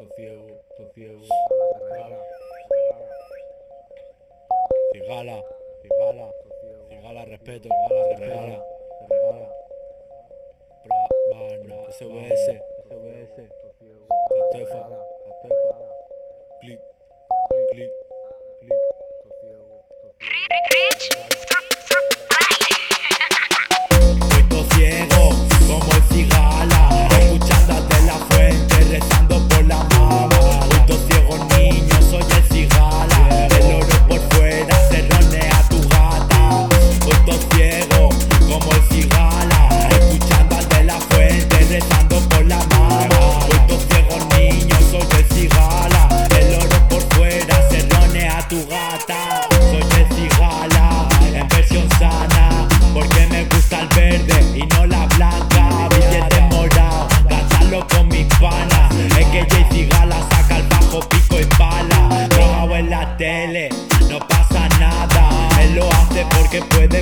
Estoy ciego, estoy ciego. Cigala, cigala, cigala, respeto, cigala, regala, regala. Bra, SBS, SBS, Catefa, Catefa, clic, clic, clic, Estoy rezando por la mama. Estoy todo ciego, niño, soy el cigala, el oro por fuera se ronea tu gata.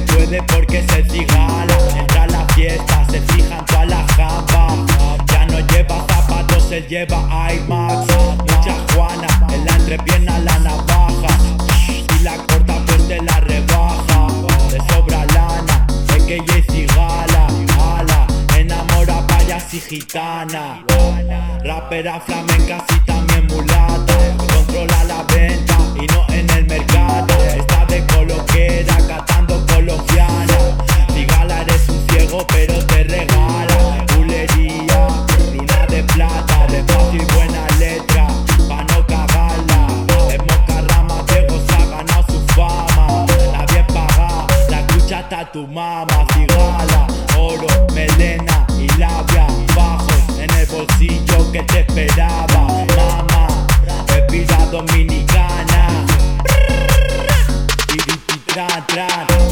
Puede, porque se cigala. Entra a la fiesta, se fijan todas las gambas. Ya no lleva zapatos, él lleva IMAX. Mucha Juana, en la entrepierna la navaja. Y la corta pues te la rebaja De sobra lana, es que ella es cigala Ala, enamora payas y gitana Rapera flamenca y también mulata Controla la pero te regala bulería, luna de plata, de paso y buena letra, pa' no cagarla. Es moca rama, Diego se ha ganado su fama, la bien pagada, la escucha hasta tu mama, cigala, oro, melena y labia, bajo en el bolsillo que te esperaba, mama, bebida dominicana, y tra.